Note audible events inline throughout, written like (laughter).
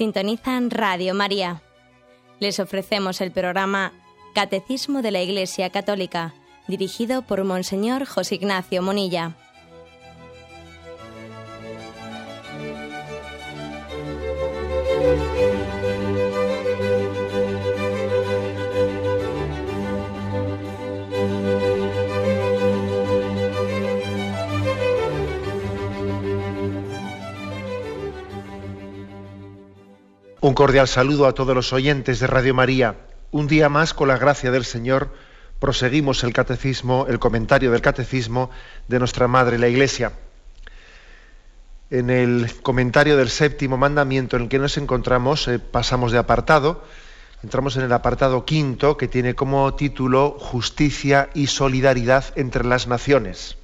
Sintonizan Radio María. Les ofrecemos el programa Catecismo de la Iglesia Católica, dirigido por Monseñor José Ignacio Monilla. Cordial saludo a todos los oyentes de Radio María. Un día más, con la gracia del Señor, proseguimos el catecismo, el comentario del catecismo de nuestra Madre la Iglesia. En el comentario del séptimo mandamiento en el que nos encontramos, eh, pasamos de apartado, entramos en el apartado quinto, que tiene como título Justicia y solidaridad entre las naciones.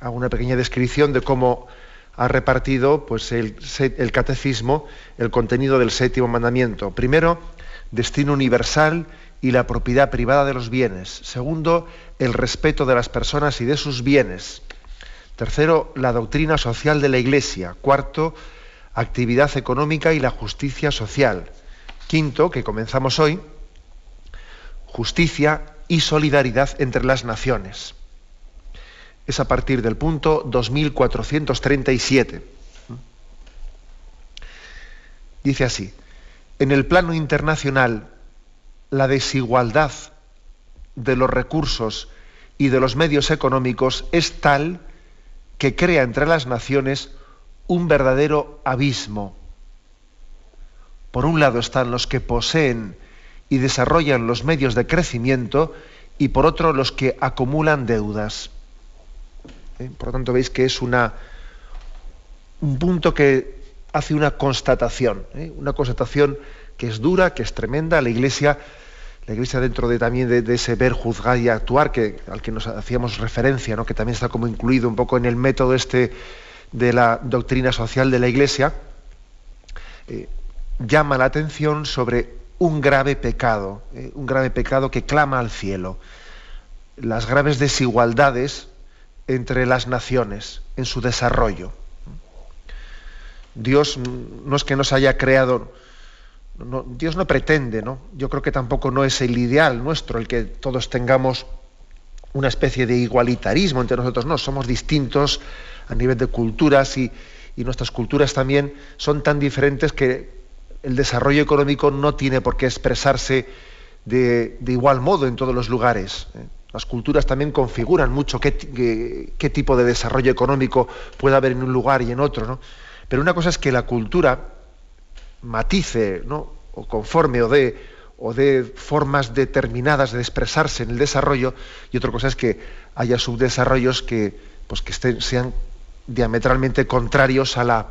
Hago una pequeña descripción de cómo ha repartido pues, el, el, catecismo el contenido del séptimo mandamiento. Primero, destino universal y la propiedad privada de los bienes. Segundo, el respeto de las personas y de sus bienes. Tercero, la doctrina social de la Iglesia. Cuarto, actividad económica y la justicia social. Quinto, que comenzamos hoy, justicia y solidaridad entre las naciones es a partir del punto 2437. Dice así, en el plano internacional, la desigualdad de los recursos y de los medios económicos es tal que crea entre las naciones un verdadero abismo. Por un lado están los que poseen y desarrollan los medios de crecimiento y por otro los que acumulan deudas. ¿Eh? Por lo tanto, veis que es una, un punto que hace una constatación, ¿eh? una constatación que es dura, que es tremenda. La Iglesia, la Iglesia dentro de también de, ese ver, juzgar y actuar, que, al que nos hacíamos referencia, ¿no? que también está como incluido un poco en el método este de la doctrina social de la Iglesia, eh, llama la atención sobre un grave pecado, un grave pecado que clama al cielo. Las graves desigualdades entre las naciones en su desarrollo. Dios no es que nos haya creado, Dios no pretende, ¿no? Yo creo que tampoco no es el ideal nuestro el que todos tengamos una especie de igualitarismo entre nosotros, no, somos distintos a nivel de culturas y, nuestras culturas también son tan diferentes que el desarrollo económico no tiene por qué expresarse de, igual modo en todos los lugares. ¿eh? Las culturas también configuran mucho qué, tipo de desarrollo económico puede haber en un lugar y en otro. ¿no? Pero una cosa es que la cultura matice, ¿no? o conforme o de, o de formas determinadas de expresarse en el desarrollo, y otra cosa es que haya subdesarrollos que, pues, que estén, sean diametralmente contrarios a la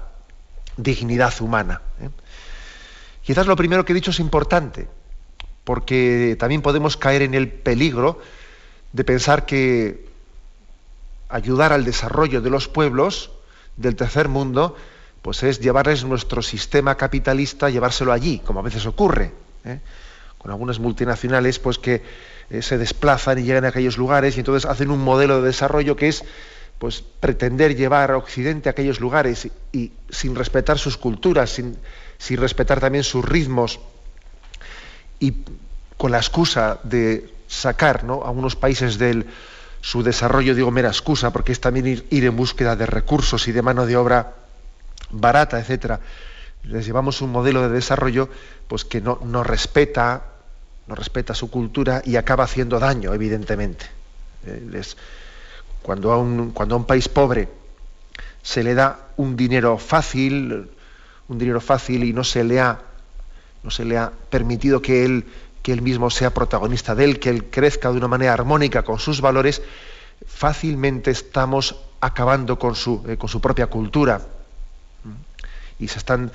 dignidad humana. ¿eh? Quizás lo primero que he dicho es importante, porque también podemos caer en el peligro de pensar que ayudar al desarrollo de los pueblos del tercer mundo, pues es llevarles nuestro sistema capitalista, llevárselo allí, como a veces ocurre, ¿eh? con algunas multinacionales, pues que eh, se desplazan y llegan a aquellos lugares y entonces hacen un modelo de desarrollo que es pues pretender llevar a Occidente a aquellos lugares y, sin respetar sus culturas, sin, sin respetar también sus ritmos y con la excusa de sacar ¿no? a unos países de su desarrollo, digo mera excusa, porque es también ir, en búsqueda de recursos y de mano de obra barata, etcétera. Les llevamos un modelo de desarrollo pues, que no, no respeta, no respeta su cultura y acaba haciendo daño, evidentemente. Eh, cuando, a un, cuando a un país pobre se le da un dinero fácil, un dinero fácil y no se le ha, no se le ha permitido que él que él mismo sea protagonista de él, que él crezca de una manera armónica con sus valores, fácilmente estamos acabando con su, eh, con su propia cultura. Y se están,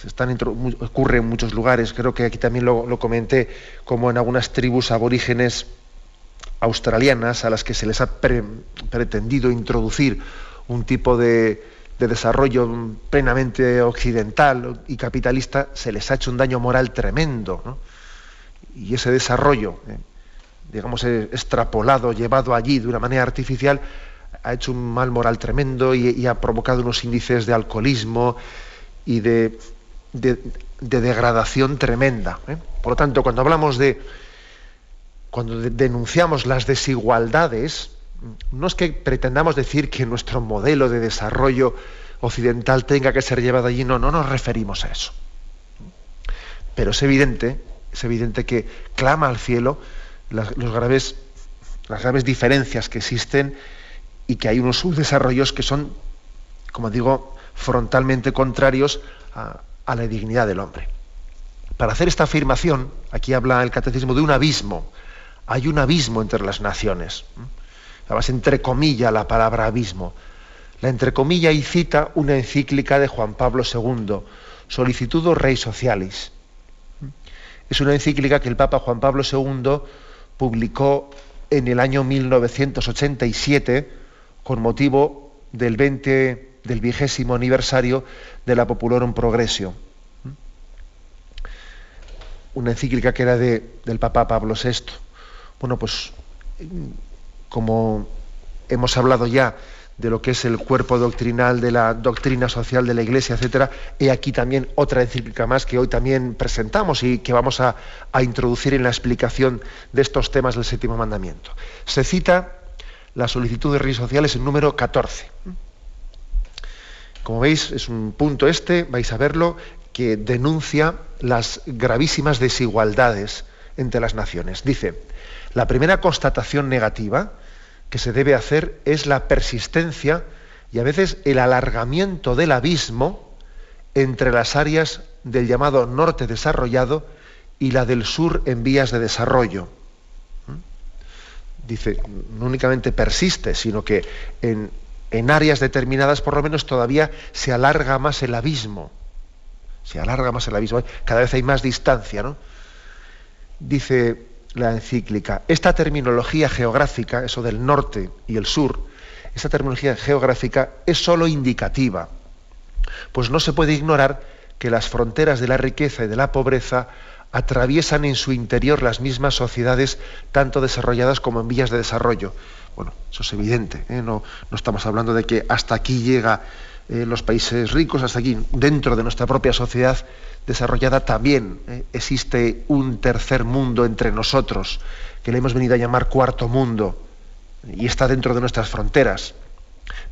se están ocurre en muchos lugares, creo que aquí también lo, comenté, como en algunas tribus aborígenes australianas a las que se les ha pretendido introducir un tipo de, de desarrollo plenamente occidental y capitalista, se les ha hecho un daño moral tremendo. Y ese desarrollo, eh, digamos, eh, extrapolado, llevado allí de una manera artificial, ha hecho un mal moral tremendo y, ha provocado unos índices de alcoholismo y de, de, degradación tremenda. ¿eh? Por lo tanto, cuando hablamos de, cuando denunciamos las desigualdades, no es que pretendamos decir que nuestro modelo de desarrollo occidental tenga que ser llevado allí, no, no nos referimos a eso. Pero es evidente, es evidente que clama al cielo las, graves, diferencias que existen y que hay unos subdesarrollos que son, como digo, frontalmente contrarios a, a la dignidad del hombre. Para hacer esta afirmación, aquí habla el catecismo de un abismo. Hay un abismo entre las naciones. Además, entrecomilla la palabra abismo. La entrecomilla y cita una encíclica de Juan Pablo II, Solicitudo Rei Socialis. Es una encíclica que el Papa Juan Pablo II publicó en el año 1987 con motivo del 20 del vigésimo aniversario de la Populorum Progressio. Una encíclica que era de, del Papa Pablo VI. Bueno, pues como hemos hablado ya de lo que es el cuerpo doctrinal de la doctrina social de la Iglesia, etcétera, he aquí también otra encíclica más que hoy también presentamos y que vamos a, a introducir en la explicación de estos temas del séptimo mandamiento. Se cita la solicitud de redes sociales en número 14. Como veis, es un punto este, vais a verlo, que denuncia las gravísimas desigualdades entre las naciones. Dice, la primera constatación negativa que se debe hacer es la persistencia y a veces el alargamiento del abismo entre las áreas del llamado norte desarrollado y la del sur en vías de desarrollo. ¿Mm? Dice, no únicamente persiste, sino que en, en áreas determinadas por lo menos todavía se alarga más el abismo. Se alarga más el abismo. Cada vez hay más distancia, ¿no? Dice la encíclica, esta terminología geográfica, eso del norte y el sur, esta terminología geográfica es sólo indicativa, pues no se puede ignorar que las fronteras de la riqueza y de la pobreza atraviesan en su interior las mismas sociedades, tanto desarrolladas como en vías de desarrollo. Bueno, eso es evidente, ¿eh? no, no, estamos hablando de que hasta aquí llega eh, los países ricos, hasta aquí, dentro de nuestra propia sociedad desarrollada también ¿eh? existe un tercer mundo entre nosotros, que le hemos venido a llamar cuarto mundo, y está dentro de nuestras fronteras.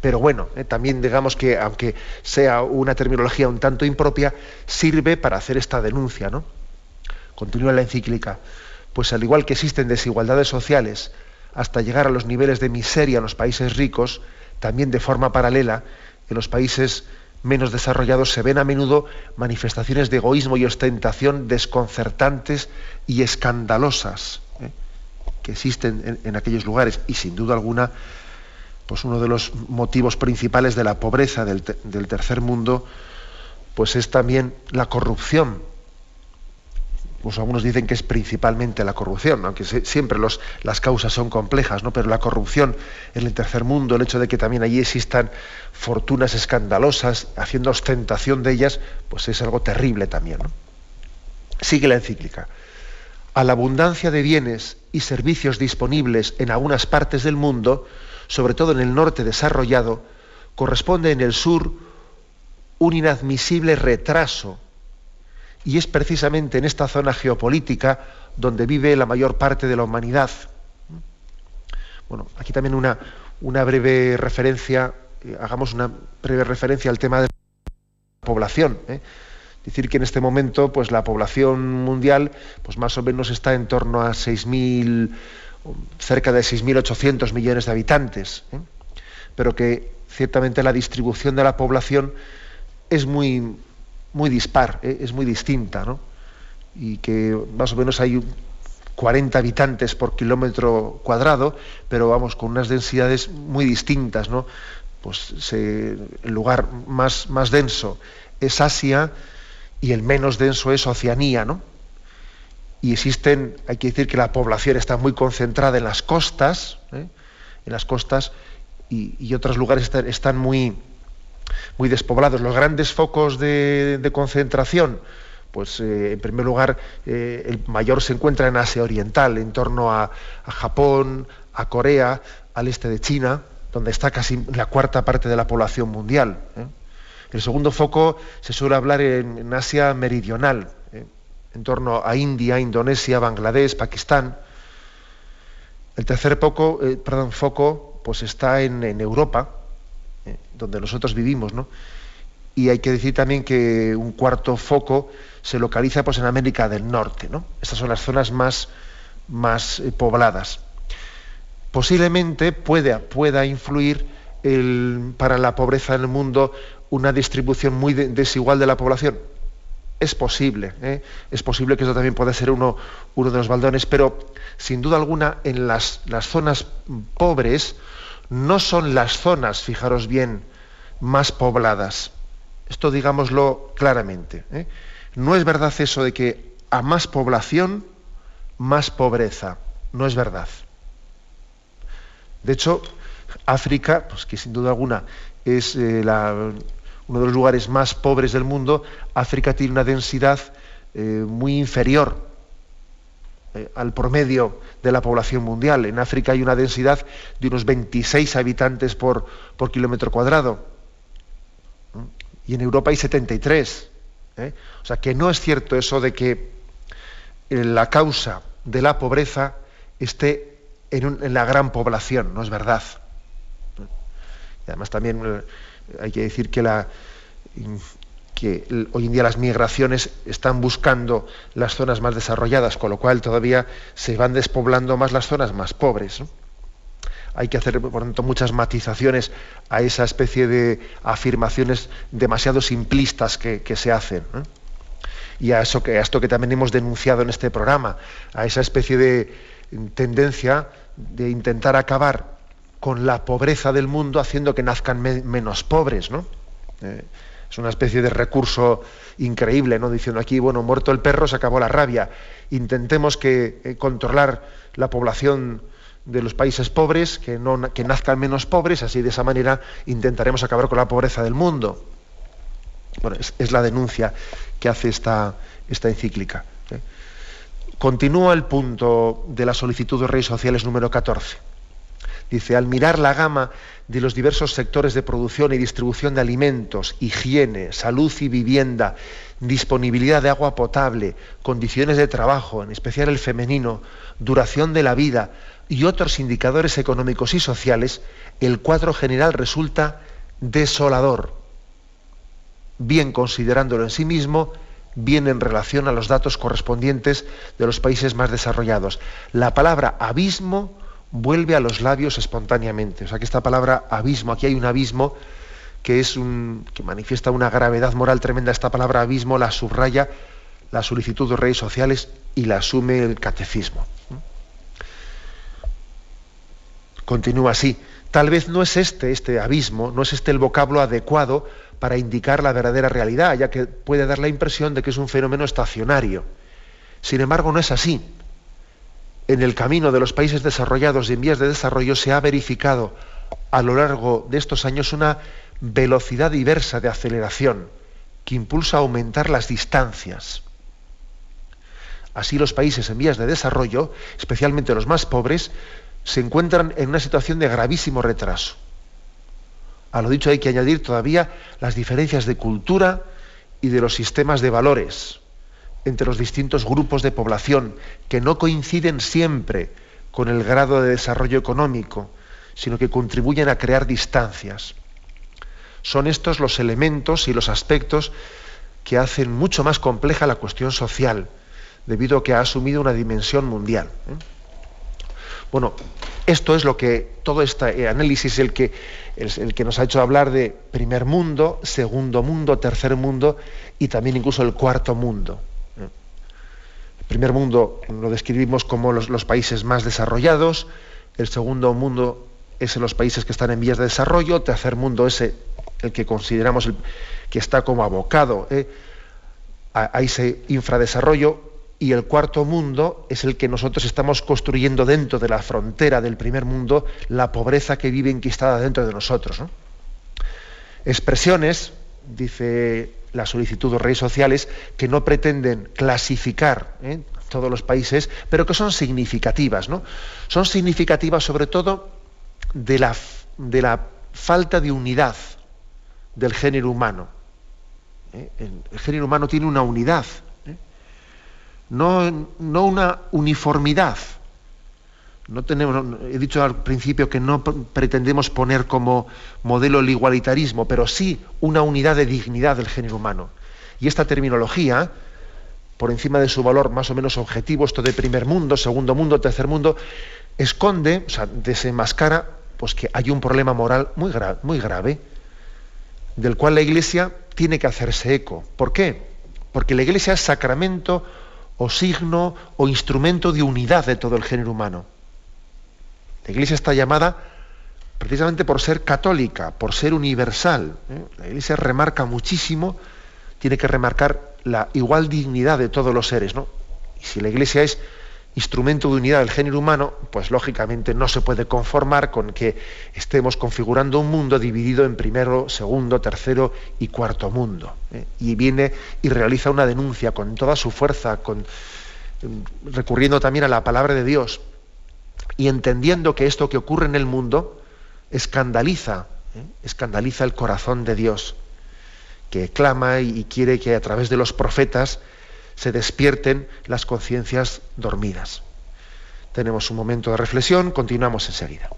Pero bueno, también digamos que, aunque sea una terminología un tanto impropia, sirve para hacer esta denuncia, ¿no? Continúa la encíclica. Pues al igual que existen desigualdades sociales hasta llegar a los niveles de miseria en los países ricos, también de forma paralela, en los países menos desarrollados se ven a menudo manifestaciones de egoísmo y ostentación desconcertantes y escandalosas ¿eh? que existen en, aquellos lugares y sin duda alguna pues uno de los motivos principales de la pobreza del, del tercer mundo pues es también la corrupción pues algunos dicen que es principalmente la corrupción, aunque siempre las causas son complejas, ¿no? pero la corrupción en el tercer mundo, el hecho de que también allí existan fortunas escandalosas, haciendo ostentación de ellas, pues es algo terrible también. ¿no? Sigue la encíclica. A la abundancia de bienes y servicios disponibles en algunas partes del mundo, sobre todo en el norte desarrollado, corresponde en el sur un inadmisible retraso y es precisamente en esta zona geopolítica donde vive la mayor parte de la humanidad. Bueno, aquí también una, breve referencia, eh, hagamos una breve referencia al tema de la población. ¿eh? Decir que en este momento, pues la población mundial, pues más o menos está en torno a 6.000, cerca de 6.800 millones de habitantes, ¿eh? pero que ciertamente la distribución de la población es muy, muy dispar, ¿eh? es muy distinta, ¿no? Y que más o menos hay 40 habitantes por kilómetro cuadrado, pero vamos, con unas densidades muy distintas, ¿no? Pues el lugar más, más denso es Asia y el menos denso es Oceanía, ¿no? Y existen, hay que decir que la población está muy concentrada en las costas, ¿eh? en las costas, y, y otros lugares están, están muy, muy despoblados. Los grandes focos de, concentración, pues eh, en primer lugar, eh, el mayor se encuentra en Asia Oriental, en torno a, Japón, a Corea, al este de China, donde está casi la cuarta parte de la población mundial. ¿eh? El segundo foco se suele hablar en, Asia meridional, en torno a India, Indonesia, Bangladesh, Pakistán. El tercer poco, eh, perdón, foco pues está en, Europa, ¿eh? donde nosotros vivimos, ¿no? Y hay que decir también que un cuarto foco se localiza pues, en América del Norte. ¿no? Estas son las zonas más, más pobladas. Posiblemente pueda, pueda influir para la pobreza en el mundo una distribución muy desigual de la población. Es posible, ¿eh? es posible que eso también pueda ser uno, uno, de los baldones, pero sin duda alguna en las, las, zonas pobres no son las zonas, fijaros bien, más pobladas. Esto digámoslo claramente. ¿eh? No es verdad eso de que a más población, más pobreza. No es verdad. De hecho, África, pues que sin duda alguna es eh, uno de los lugares más pobres del mundo, África tiene una densidad eh, muy inferior eh, al promedio de la población mundial. En África hay una densidad de unos 26 habitantes por, por kilómetro cuadrado. Y en Europa hay 73. O sea que no es cierto eso de que la causa de la pobreza esté en la gran población, no es verdad además también eh, hay que decir que, la, que hoy en día las migraciones están buscando las zonas más desarrolladas, con lo cual todavía se van despoblando más las zonas más pobres. Hay que hacer, por tanto, muchas matizaciones a esa especie de afirmaciones demasiado simplistas que, se hacen. Y a, eso que, a esto que también hemos denunciado en este programa, a esa especie de tendencia de intentar acabar con la pobreza del mundo haciendo que nazcan menos pobres, ¿no? Eh, es una especie de recurso increíble, ¿no? Diciendo aquí, bueno, muerto el perro, se acabó la rabia. Intentemos que eh, controlar la población de los países pobres, que, no, que nazcan menos pobres, así de esa manera intentaremos acabar con la pobreza del mundo. Bueno, es, la denuncia que hace esta, esta encíclica. ¿eh? Continúa el punto de la solicitud de redes sociales número 14 Dice, al mirar la gama de los diversos sectores de producción y distribución de alimentos, higiene, salud y vivienda, disponibilidad de agua potable, condiciones de trabajo, en especial el femenino, duración de la vida y otros indicadores económicos y sociales, el cuadro general resulta desolador, bien considerándolo en sí mismo, bien en relación a los datos correspondientes de los países más desarrollados. La palabra abismo vuelve a los labios espontáneamente. O sea que esta palabra abismo, aquí hay un abismo que es un que manifiesta una gravedad moral tremenda. Esta palabra abismo la subraya la solicitud de redes sociales y la asume el catecismo. Continúa así. Tal vez no es este, este abismo, no es este el vocablo adecuado para indicar la verdadera realidad, ya que puede dar la impresión de que es un fenómeno estacionario. Sin embargo, no es así en el camino de los países desarrollados y en vías de desarrollo se ha verificado a lo largo de estos años una velocidad diversa de aceleración que impulsa a aumentar las distancias. Así los países en vías de desarrollo, especialmente los más pobres, se encuentran en una situación de gravísimo retraso. A lo dicho hay que añadir todavía las diferencias de cultura y de los sistemas de valores entre los distintos grupos de población que no coinciden siempre con el grado de desarrollo económico, sino que contribuyen a crear distancias. Son estos los elementos y los aspectos que hacen mucho más compleja la cuestión social, debido a que ha asumido una dimensión mundial. ¿eh? Bueno, esto es lo que todo este análisis el el que nos ha hecho hablar de primer mundo, segundo mundo, tercer mundo y también incluso el cuarto mundo primer mundo lo describimos como los, países más desarrollados, el segundo mundo es los países que están en vías de desarrollo, el tercer mundo es el que consideramos el, que está como abocado ¿eh? a, ese infradesarrollo, y el cuarto mundo es el que nosotros estamos construyendo dentro de la frontera del primer mundo, la pobreza que vive enquistada dentro de nosotros. Expresiones, dice la solicitud de redes sociales que no pretenden clasificar ¿eh? todos los países, pero que son significativas. ¿no? Son significativas sobre todo de la, de la falta de unidad del género humano. ¿eh? El, género humano tiene una unidad, ¿eh? no, no, una uniformidad. No tenemos, he dicho al principio que no pretendemos poner como modelo el igualitarismo, pero sí una unidad de dignidad del género humano. Y esta terminología, por encima de su valor más o menos objetivo, esto de primer mundo, segundo mundo, tercer mundo, esconde, o sea, desenmascara, pues que hay un problema moral muy, muy grave, del cual la Iglesia tiene que hacerse eco. ¿Por qué? Porque la Iglesia es sacramento o signo o instrumento de unidad de todo el género humano. La Iglesia está llamada precisamente por ser católica, por ser universal. ¿eh? La Iglesia remarca muchísimo, tiene que remarcar la igual dignidad de todos los seres. ¿no? Y si la Iglesia es instrumento de unidad del género humano, pues lógicamente no se puede conformar con que estemos configurando un mundo dividido en primero, segundo, tercero y cuarto mundo. ¿eh? Y viene y realiza una denuncia con toda su fuerza, con, mm, recurriendo también a la palabra de Dios y entendiendo que esto que ocurre en el mundo escandaliza, ¿eh? escandaliza el corazón de Dios, que clama y quiere que a través de los profetas se despierten las conciencias dormidas. Tenemos un momento de reflexión, continuamos enseguida.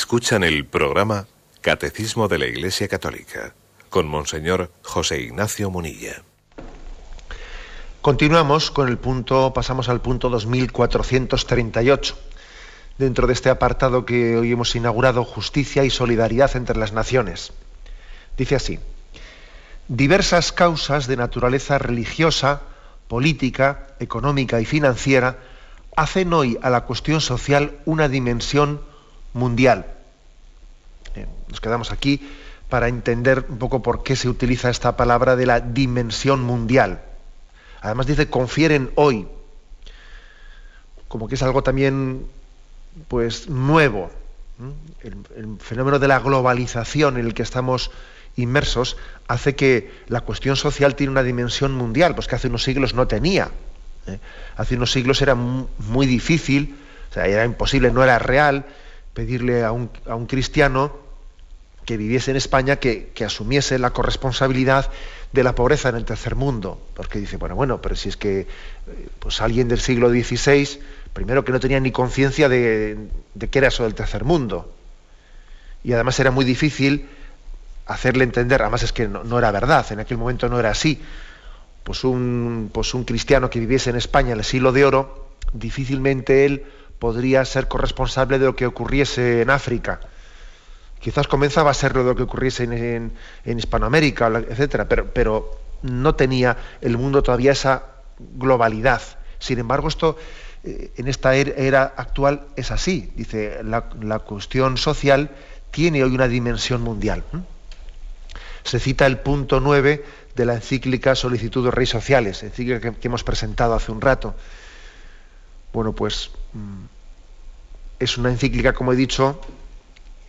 Escuchan el programa Catecismo de la Iglesia Católica con Monseñor José Ignacio Munilla. Continuamos con el punto, pasamos al punto 2438, dentro de este apartado que hoy hemos inaugurado, Justicia y Solidaridad entre las Naciones. Dice así, diversas causas de naturaleza religiosa, política, económica y financiera hacen hoy a la cuestión social una dimensión mundial nos quedamos aquí para entender un poco por qué se utiliza esta palabra de la dimensión mundial. Además dice confieren hoy, como que es algo también pues nuevo. El, fenómeno de la globalización en el que estamos inmersos hace que la cuestión social tiene una dimensión mundial, pues que hace unos siglos no tenía. ¿eh? Hace unos siglos era muy difícil, o sea, era imposible, no era real pedirle a un, a un cristiano que viviese en España que, asumiese la corresponsabilidad de la pobreza en el tercer mundo. Porque dice, bueno, bueno, pero si es que eh, pues alguien del siglo XVI, primero que no tenía ni conciencia de, de qué era eso del tercer mundo. Y además era muy difícil hacerle entender, además es que no, era verdad, en aquel momento no era así. Pues un, pues un cristiano que viviese en España en el siglo de oro, difícilmente él podría ser corresponsable de lo que ocurriese en África Quizás comenzaba a ser lo que ocurriese en, Hispanoamérica, etcétera, pero, no tenía el mundo todavía esa globalidad. Sin embargo, esto eh, en esta er, era actual es así. Dice, la, cuestión social tiene hoy una dimensión mundial. Se cita el punto 9 de la encíclica Solicitud de Reyes Sociales, encíclica que, hemos presentado hace un rato. Bueno, pues mm, es una encíclica, como he dicho,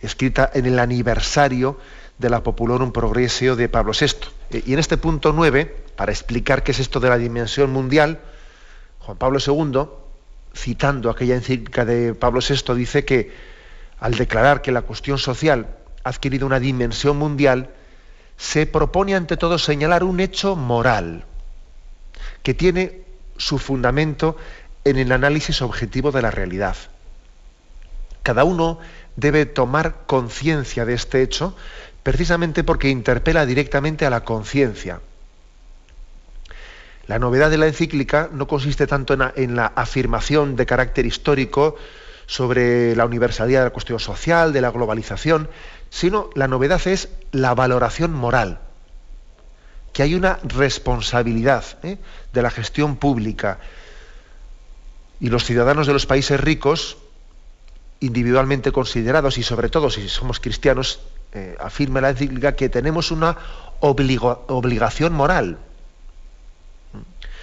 escrita en el aniversario de la Populorum Progressio de Pablo VI. Eh, y en este punto 9, para explicar qué es esto de la dimensión mundial, Juan Pablo II, citando aquella encíclica de Pablo VI, dice que al declarar que la cuestión social ha adquirido una dimensión mundial, se propone ante todo señalar un hecho moral que tiene su fundamento en el análisis objetivo de la realidad. Cada uno debe tomar conciencia de este hecho precisamente porque interpela directamente a la conciencia. La novedad de la encíclica no consiste tanto en la, afirmación de carácter histórico sobre la universalidad de la cuestión social, de la globalización, sino la novedad es la valoración moral, que hay una responsabilidad ¿eh? de la gestión pública y los ciudadanos de los países ricos, individualmente considerados y sobre todo si somos cristianos, eh, afirma la encíclica que tenemos una obligación moral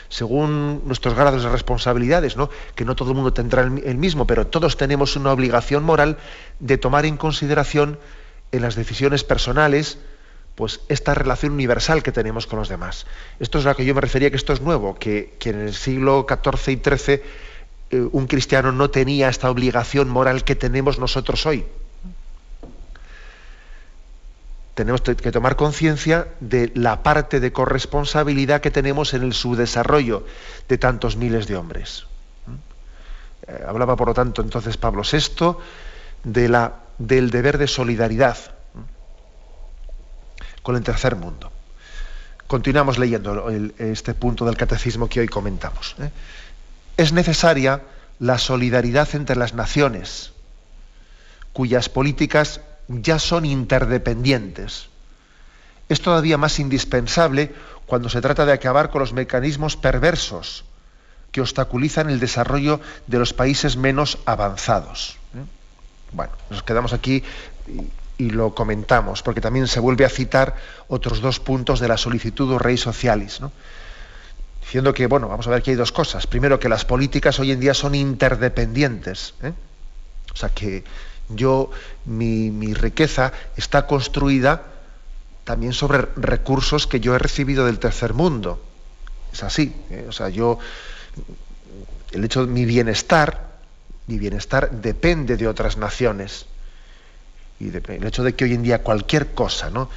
según nuestros grados de responsabilidades, ¿no? que no todo el mundo tendrá el, mismo, pero todos tenemos una obligación moral de tomar en consideración en las decisiones personales pues esta relación universal que tenemos con los demás. Esto es a lo que yo me refería que esto es nuevo, que, en el siglo XIV y XIII un cristiano no tenía esta obligación moral que tenemos nosotros hoy tenemos que tomar conciencia de la parte de corresponsabilidad que tenemos en el subdesarrollo de tantos miles de hombres. ¿Mm? Eh, hablaba, por lo tanto, entonces Pablo VI de la, del deber de solidaridad ¿Mm? con el tercer mundo. Continuamos leyendo este punto del catecismo que hoy comentamos. ¿eh? Es necesaria la solidaridad entre las naciones, cuyas políticas ya son interdependientes. Es todavía más indispensable cuando se trata de acabar con los mecanismos perversos que obstaculizan el desarrollo de los países menos avanzados. ¿eh? Bueno, nos quedamos aquí y, lo comentamos, porque también se vuelve a citar otros dos puntos de la solicitud Rey Socialis, diciendo que, bueno, vamos a ver que hay dos cosas. Primero, que las políticas hoy en día son interdependientes. ¿eh? O sea, que yo, mi, riqueza está construida también sobre recursos que yo he recibido del tercer mundo. Es así. ¿eh? O sea, yo, el hecho de mi bienestar, mi bienestar depende de otras naciones. Y el hecho de que hoy en día cualquier cosa, ¿no?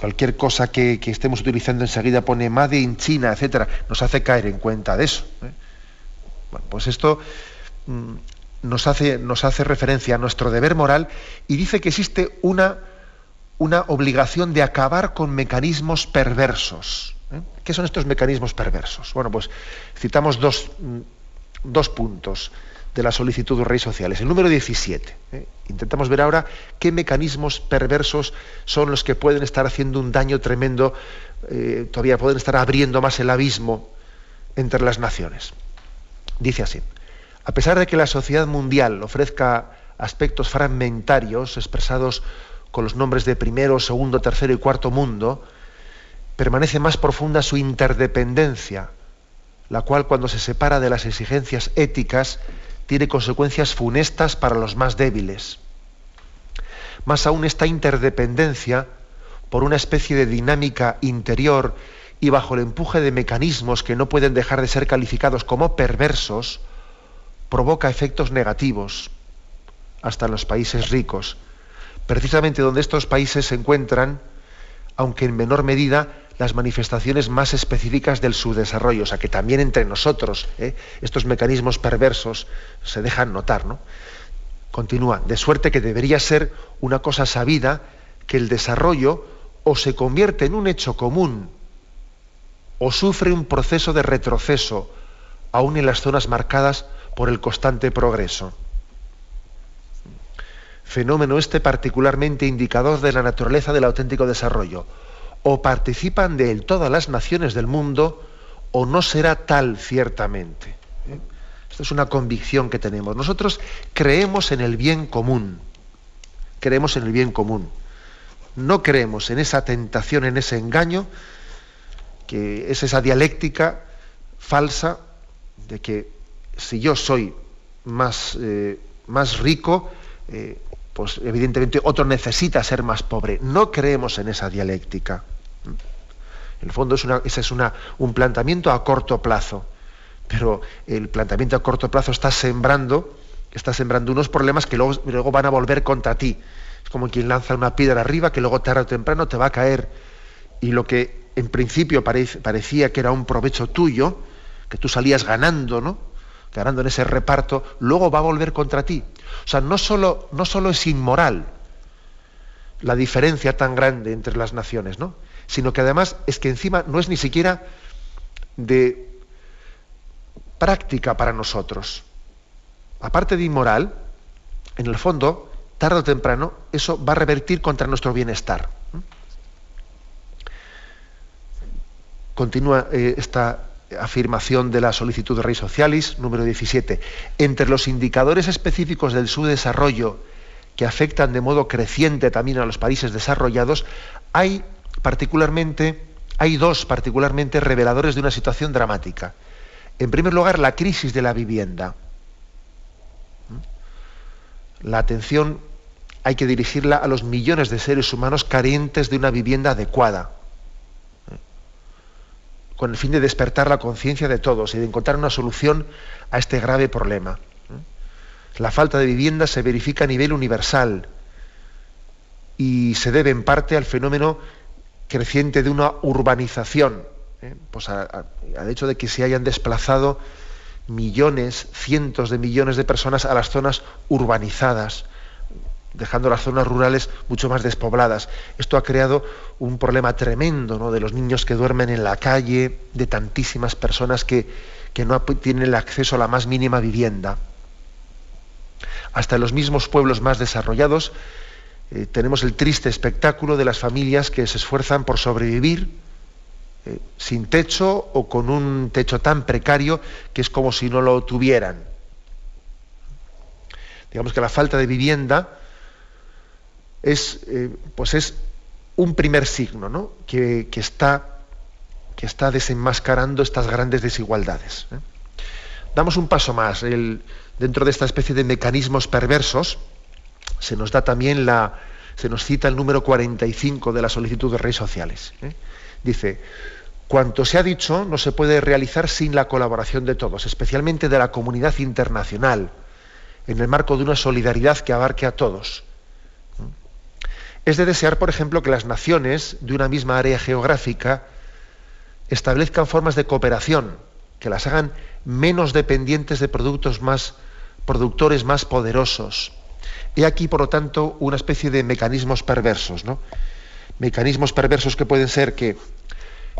Cualquier cosa que, estemos utilizando enseguida pone Made in China, etcétera, nos hace caer en cuenta de eso. ¿eh? Bueno, pues esto mm, nos hace, nos hace referencia a nuestro deber moral y dice que existe una, una obligación de acabar con mecanismos perversos. ¿eh? ¿Qué son estos mecanismos perversos? Bueno, pues citamos dos, mm, dos puntos de la solicitud de redes sociales. El número 17. ¿eh? Intentamos ver ahora qué mecanismos perversos son los que pueden estar haciendo un daño tremendo, eh, todavía pueden estar abriendo más el abismo entre las naciones. Dice así. A pesar de que la sociedad mundial ofrezca aspectos fragmentarios expresados con los nombres de primero, segundo, tercero y cuarto mundo, permanece más profunda su interdependencia, la cual cuando se separa de las exigencias éticas tiene consecuencias funestas para los más débiles. Más aún esta interdependencia, por una especie de dinámica interior y bajo el empuje de mecanismos que no pueden dejar de ser calificados como perversos, provoca efectos negativos hasta en los países ricos, precisamente donde estos países se encuentran, aunque en menor medida, las manifestaciones más específicas del subdesarrollo, o sea que también entre nosotros ¿eh? estos mecanismos perversos se dejan notar. ¿no? Continúa, de suerte que debería ser una cosa sabida que el desarrollo o se convierte en un hecho común o sufre un proceso de retroceso, aún en las zonas marcadas por el constante progreso. Fenómeno este particularmente indicador de la naturaleza del auténtico desarrollo. O participan de él todas las naciones del mundo o no será tal ciertamente. ¿Eh? Esta es una convicción que tenemos. Nosotros creemos en el bien común. Creemos en el bien común. No creemos en esa tentación, en ese engaño, que es esa dialéctica falsa de que si yo soy más, eh, más rico, eh, pues evidentemente otro necesita ser más pobre. No creemos en esa dialéctica. En el fondo es ese es un planteamiento a corto plazo, pero el planteamiento a corto plazo está sembrando, está sembrando unos problemas que luego van a volver contra ti. Es como quien lanza una piedra arriba que luego tarde o temprano te va a caer. Y lo que en principio parecía que era un provecho tuyo, que tú salías ganando, ¿no? Ganando en ese reparto, luego va a volver contra ti. O sea, no solo, no solo es inmoral la diferencia tan grande entre las naciones, ¿no? sino que además es que encima no es ni siquiera de práctica para nosotros. Aparte de inmoral, en el fondo, tarde o temprano, eso va a revertir contra nuestro bienestar. Continúa eh, esta afirmación de la solicitud de Rey Socialis, número 17. Entre los indicadores específicos del subdesarrollo que afectan de modo creciente también a los países desarrollados, hay particularmente, hay dos particularmente reveladores de una situación dramática. En primer lugar, la crisis de la vivienda. La atención hay que dirigirla a los millones de seres humanos carentes de una vivienda adecuada con el fin de despertar la conciencia de todos y de encontrar una solución a este grave problema. La falta de vivienda se verifica a nivel universal y se debe en parte al fenómeno creciente de una urbanización, ¿eh? pues al hecho de que se hayan desplazado millones, cientos de millones de personas a las zonas urbanizadas, dejando las zonas rurales mucho más despobladas. Esto ha creado un problema tremendo ¿no? de los niños que duermen en la calle, de tantísimas personas que, que no tienen el acceso a la más mínima vivienda. Hasta en los mismos pueblos más desarrollados eh, tenemos el triste espectáculo de las familias que se esfuerzan por sobrevivir eh, sin techo o con un techo tan precario que es como si no lo tuvieran. Digamos que la falta de vivienda es, eh, pues es un primer signo ¿no? que, está, que está desenmascarando estas grandes desigualdades. ¿eh? Damos un paso más. dentro de esta especie de mecanismos perversos, se nos da también la, se nos cita el número 45 de la solicitud de redes sociales. ¿eh? Dice, cuanto se ha dicho no se puede realizar sin la colaboración de todos, especialmente de la comunidad internacional, en el marco de una solidaridad que abarque a todos. Es de desear, por ejemplo, que las naciones de una misma área geográfica establezcan formas de cooperación que las hagan menos dependientes de productos más productores más poderosos. He aquí, por lo tanto, una especie de mecanismos perversos, ¿no? Mecanismos perversos que pueden ser que,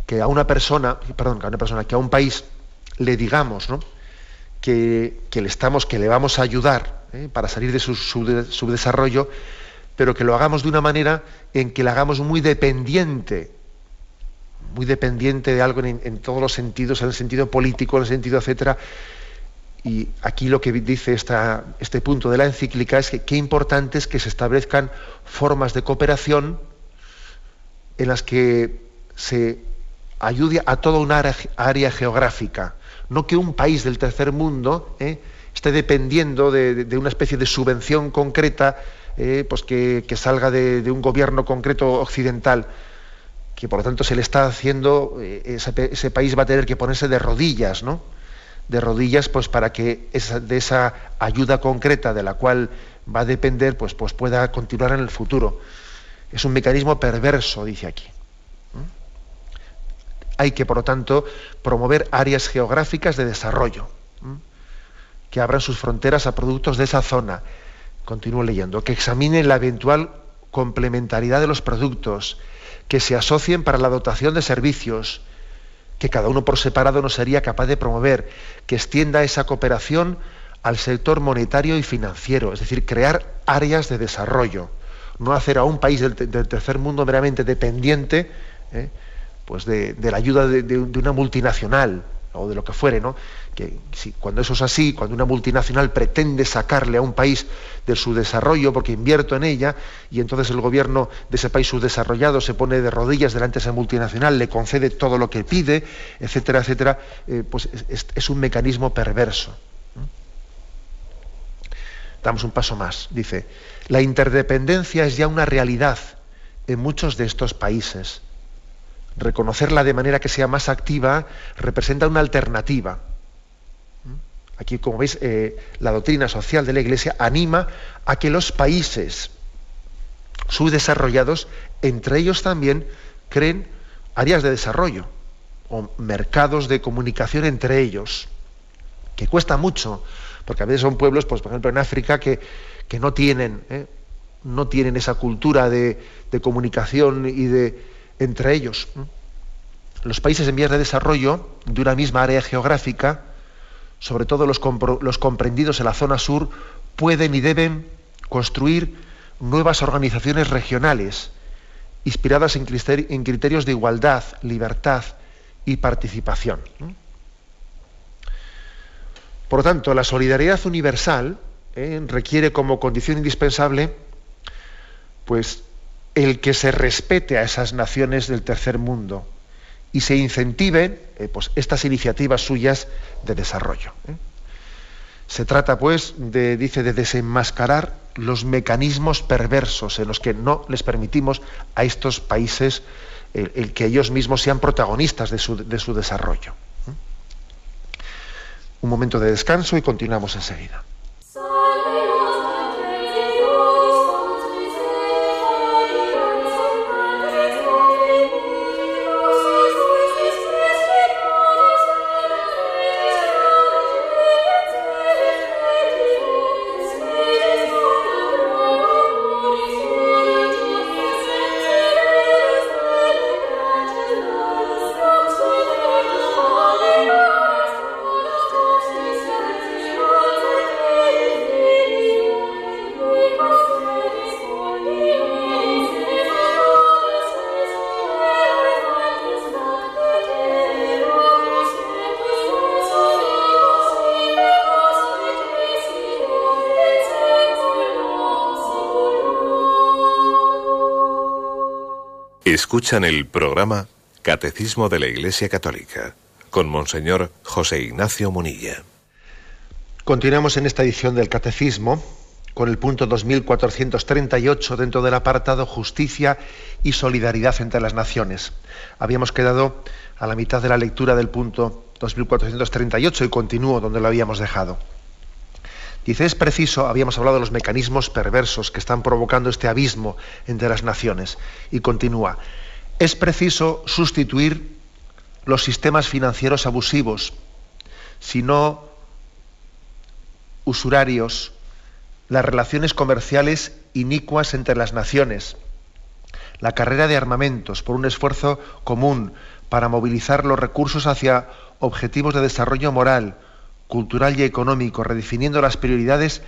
que a una persona, perdón, que a una persona, que a un país le digamos, ¿no? Que, le estamos, que le vamos a ayudar ¿eh? para salir de su, su desarrollo, pero que lo hagamos de una manera en que la hagamos muy dependiente, muy dependiente de algo en, todos los sentidos, en el sentido político, en el sentido, etcétera. Y aquí lo que dice este punto de la encíclica es que qué importante es que se establezcan formas de cooperación en las que se ayude a toda una área, geográfica, no que un país del tercer mundo ¿eh? esté dependiendo de, de, una especie de subvención concreta eh, pues que, salga de, un gobierno concreto occidental, que por lo tanto se le está haciendo, eh, ese, país va a tener que ponerse de rodillas, ¿no? De rodillas, pues para que de esa ayuda concreta de la cual va a depender, pues, pues pueda continuar en el futuro. Es un mecanismo perverso, dice aquí. Hay que, por lo tanto, promover áreas geográficas de desarrollo, que abran sus fronteras a productos de esa zona, continúo leyendo, que examinen la eventual complementariedad de los productos, que se asocien para la dotación de servicios, que cada uno por separado no sería capaz de promover, que extienda esa cooperación al sector monetario y financiero, es decir, crear áreas de desarrollo, no hacer a un país del, tercer mundo meramente dependiente ¿eh? pues de, la ayuda de una multinacional, o de lo que fuere, ¿no? Que si, cuando eso es así, cuando una multinacional pretende sacarle a un país de su desarrollo porque invierto en ella, y entonces el gobierno de ese país subdesarrollado se pone de rodillas delante de esa multinacional, le concede todo lo que pide, etcétera, etcétera, eh, pues es, un mecanismo perverso. damos un paso más. Dice, la interdependencia es ya una realidad en muchos de estos países. Reconocerla de manera que sea más activa representa una alternativa. Aquí, como veis, eh, la doctrina social de la Iglesia anima a que los países subdesarrollados, entre ellos también, creen áreas de desarrollo o mercados de comunicación entre ellos, que cuesta mucho, porque a veces son pueblos, pues, por ejemplo, en África, que, que no, tienen, ¿eh? no tienen esa cultura de, comunicación y de entre ellos. Los países en vías de desarrollo de una misma área geográfica, sobre todo los, comprendidos en la zona sur, pueden y deben construir nuevas organizaciones regionales, inspiradas en, criterios de igualdad, libertad y participación. Por lo tanto, la solidaridad universal eh, requiere como condición indispensable pues, el que se respete a esas naciones del tercer mundo y se incentiven eh, pues, estas iniciativas suyas de desarrollo. ¿eh? Se trata, pues, de, dice, de desenmascarar los mecanismos perversos en los que no les permitimos a estos países el, que ellos mismos sean protagonistas de su, de su desarrollo. Un momento de descanso y continuamos enseguida. Escuchan el programa Catecismo de la Iglesia Católica con Monseñor José Ignacio Munilla. Continuamos en esta edición del Catecismo con el punto 2438 dentro del apartado Justicia y Solidaridad entre las Naciones. Habíamos quedado a la mitad de la lectura del punto 2438 y continúo donde lo habíamos dejado. Dice, es preciso, habíamos hablado de los mecanismos perversos que están provocando este abismo entre las naciones, y continúa, es preciso sustituir los sistemas financieros abusivos, sino usurarios, las relaciones comerciales inicuas entre las naciones, la carrera de armamentos por un esfuerzo común para movilizar los recursos hacia objetivos de desarrollo moral, cultural y económico, redefiniendo las prioridades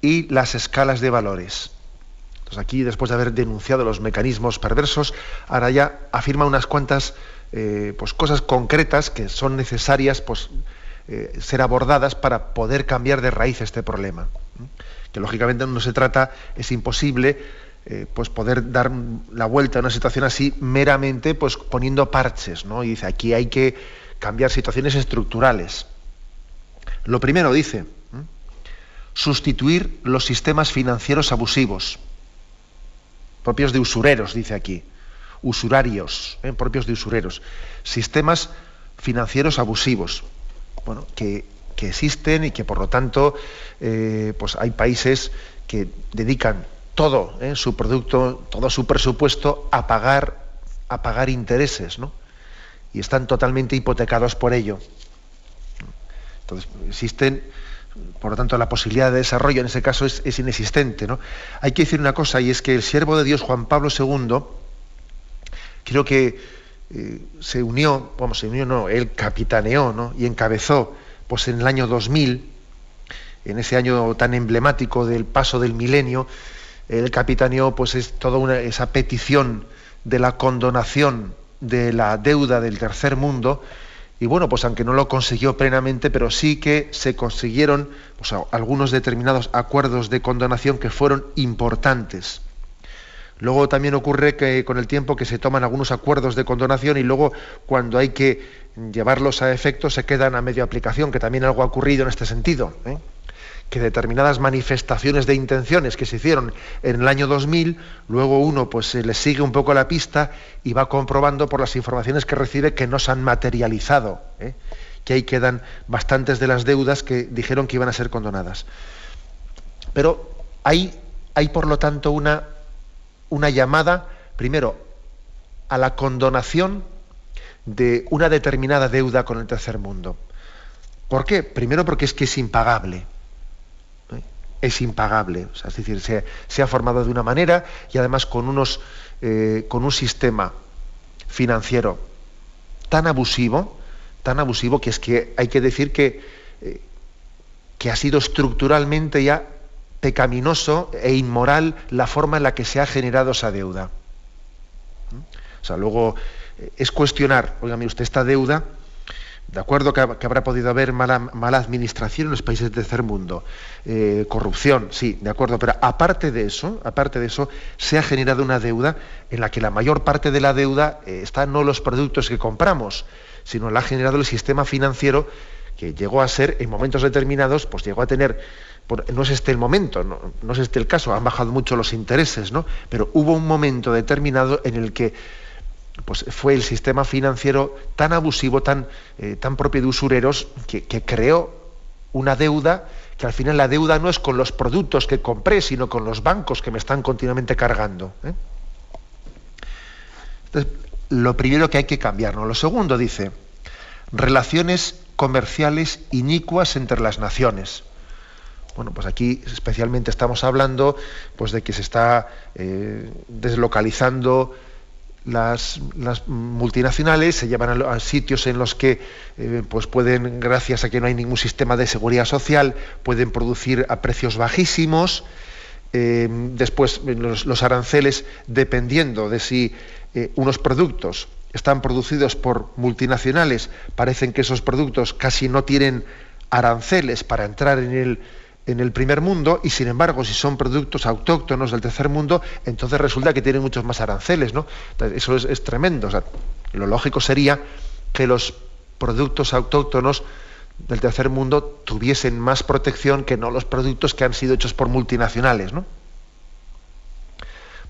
y las escalas de valores. Entonces aquí, después de haber denunciado los mecanismos perversos, ahora ya afirma unas cuantas eh, pues, cosas concretas que son necesarias pues, eh, ser abordadas para poder cambiar de raíz este problema. Que lógicamente no se trata, es imposible eh, pues poder dar la vuelta a una situación así meramente pues poniendo parches, ¿no? Y dice, aquí hay que cambiar situaciones estructurales. Lo primero dice, sustituir los sistemas financieros abusivos, propios de usureros, dice aquí, usurarios, ¿eh? propios de usureros, sistemas financieros abusivos, bueno, que, existen y que por lo tanto eh, pues hay países que dedican todo ¿eh? su producto, todo su presupuesto a pagar, a pagar intereses, ¿no? Y están totalmente hipotecados por ello. Entonces, existen, por lo tanto, la posibilidad de desarrollo en ese caso es, inexistente. ¿no? Hay que decir una cosa, y es que el siervo de Dios, Juan Pablo II, creo que eh, se unió, vamos, se unió, no, él capitaneó ¿no? y encabezó pues en el año 2000, en ese año tan emblemático del paso del milenio, él capitaneó pues es toda esa petición de la condonación de la deuda del tercer mundo y bueno, pues aunque no lo consiguió plenamente, pero sí que se consiguieron algunos determinados acuerdos de condonación que fueron importantes. Luego también ocurre que con el tiempo que se toman algunos acuerdos de condonación y luego cuando hay que llevarlos a efecto se quedan a medio aplicación, que también algo ha ocurrido en este sentido. ¿eh? Que determinadas manifestaciones de intenciones que se hicieron en el año 2000, luego uno pues se le sigue un poco la pista y va comprobando por las informaciones que recibe que no se han materializado, ¿eh? que ahí quedan bastantes de las deudas que dijeron que iban a ser condonadas. Pero hay, hay por lo tanto una, una llamada, primero, a la condonación de una determinada deuda con el tercer mundo. ¿Por qué? Primero porque es que es impagable es impagable. es decir, se, ha formado de una manera y además con, unos, eh, con un sistema financiero tan abusivo, tan abusivo que es que hay que decir que, eh, que ha sido estructuralmente ya pecaminoso e inmoral la forma en la que se ha generado esa deuda. ¿Mm? O sea, luego eh, es cuestionar, oígame usted, esta deuda, de acuerdo que, habrá podido haber mala, administración en los países del tercer mundo, eh, corrupción, sí, de acuerdo, pero aparte de eso, aparte de eso, se ha generado una deuda en la que la mayor parte de la deuda eh, está no los productos que compramos, sino la ha generado el sistema financiero que llegó a ser, en momentos determinados, pues llegó a tener, no es este el momento, no, no es este el caso, han bajado mucho los intereses, ¿no? Pero hubo un momento determinado en el que pues fue el sistema financiero tan abusivo, tan, eh, tan propio de usureros, que, creó una deuda que al final la deuda no es con los productos que compré, sino con los bancos que me están continuamente cargando. ¿eh? Entonces, lo primero que hay que cambiar. ¿no? Lo segundo dice, relaciones comerciales inicuas entre las naciones. Bueno, pues aquí especialmente estamos hablando pues, de que se está eh, deslocalizando las, multinacionales se llevan a, sitios en los que eh, pues pueden, gracias a que no hay ningún sistema de seguridad social, pueden producir a precios bajísimos. Eh, después los, aranceles, dependiendo de si eh, unos productos están producidos por multinacionales, parecen que esos productos casi no tienen aranceles para entrar en el, en el primer mundo y sin embargo si son productos autóctonos del tercer mundo, entonces resulta que tienen muchos más aranceles, ¿no? eso es, tremendo. lo lógico sería que los productos autóctonos del tercer mundo tuviesen más protección que no los productos que han sido hechos por multinacionales, ¿no?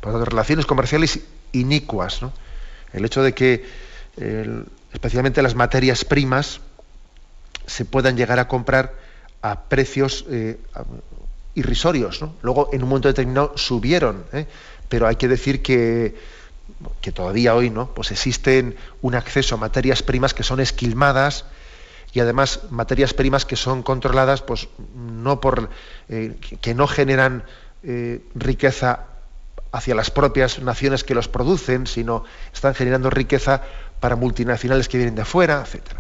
Por relaciones comerciales inicuas, ¿no? El hecho de que especialmente las materias primas se puedan llegar a comprar a precios eh, irrisorios. Luego, en un momento determinado, subieron, ¿eh? pero hay que decir que, que todavía hoy ¿no? pues existen un acceso a materias primas que son esquilmadas y además materias primas que son controladas pues, no por, eh, que no generan riqueza hacia las propias naciones que los producen, sino están generando riqueza para multinacionales que vienen de fuera, etc.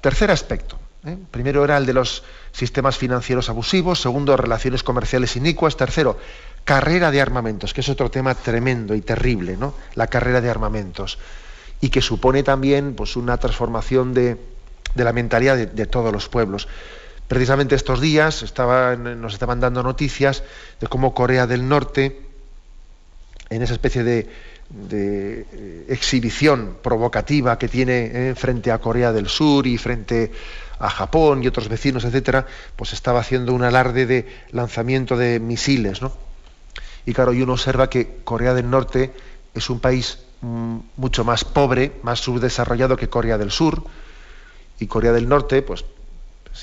Tercer aspecto, ¿eh? Primero era el de los sistemas financieros abusivos, segundo, relaciones comerciales inicuas, tercero, carrera de armamentos, que es otro tema tremendo y terrible, ¿no? La carrera de armamentos. Y que supone también pues, una transformación de, la mentalidad de, todos los pueblos. Precisamente estos días nos estaban dando noticias de cómo Corea del Norte, en esa especie de, eh, exhibición provocativa que tiene eh, frente a Corea del Sur y frente a Japón y otros vecinos, etcétera, pues estaba haciendo un alarde de lanzamiento de misiles, ¿no? Y claro, y uno observa que Corea del Norte es un país mm, mucho más pobre, más subdesarrollado que Corea del Sur, y Corea del Norte, pues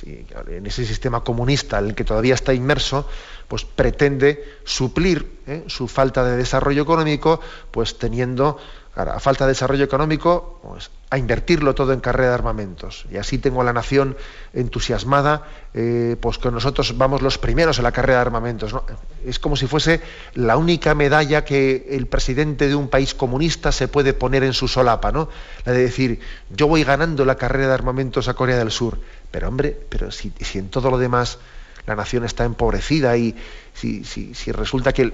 en ese sistema comunista en el que todavía está inmerso, pues pretende suplir ¿eh? su falta de desarrollo económico, pues teniendo a falta de desarrollo económico, pues, a invertirlo todo en carrera de armamentos. Y así tengo a la nación entusiasmada, eh, pues que nosotros vamos los primeros en la carrera de armamentos. Es como si fuese la única medalla que el presidente de un país comunista se puede poner en su solapa, ¿no? La de decir, yo voy ganando la carrera de armamentos a Corea del Sur. Pero hombre, pero si, en todo lo demás la nación está empobrecida y si, si resulta que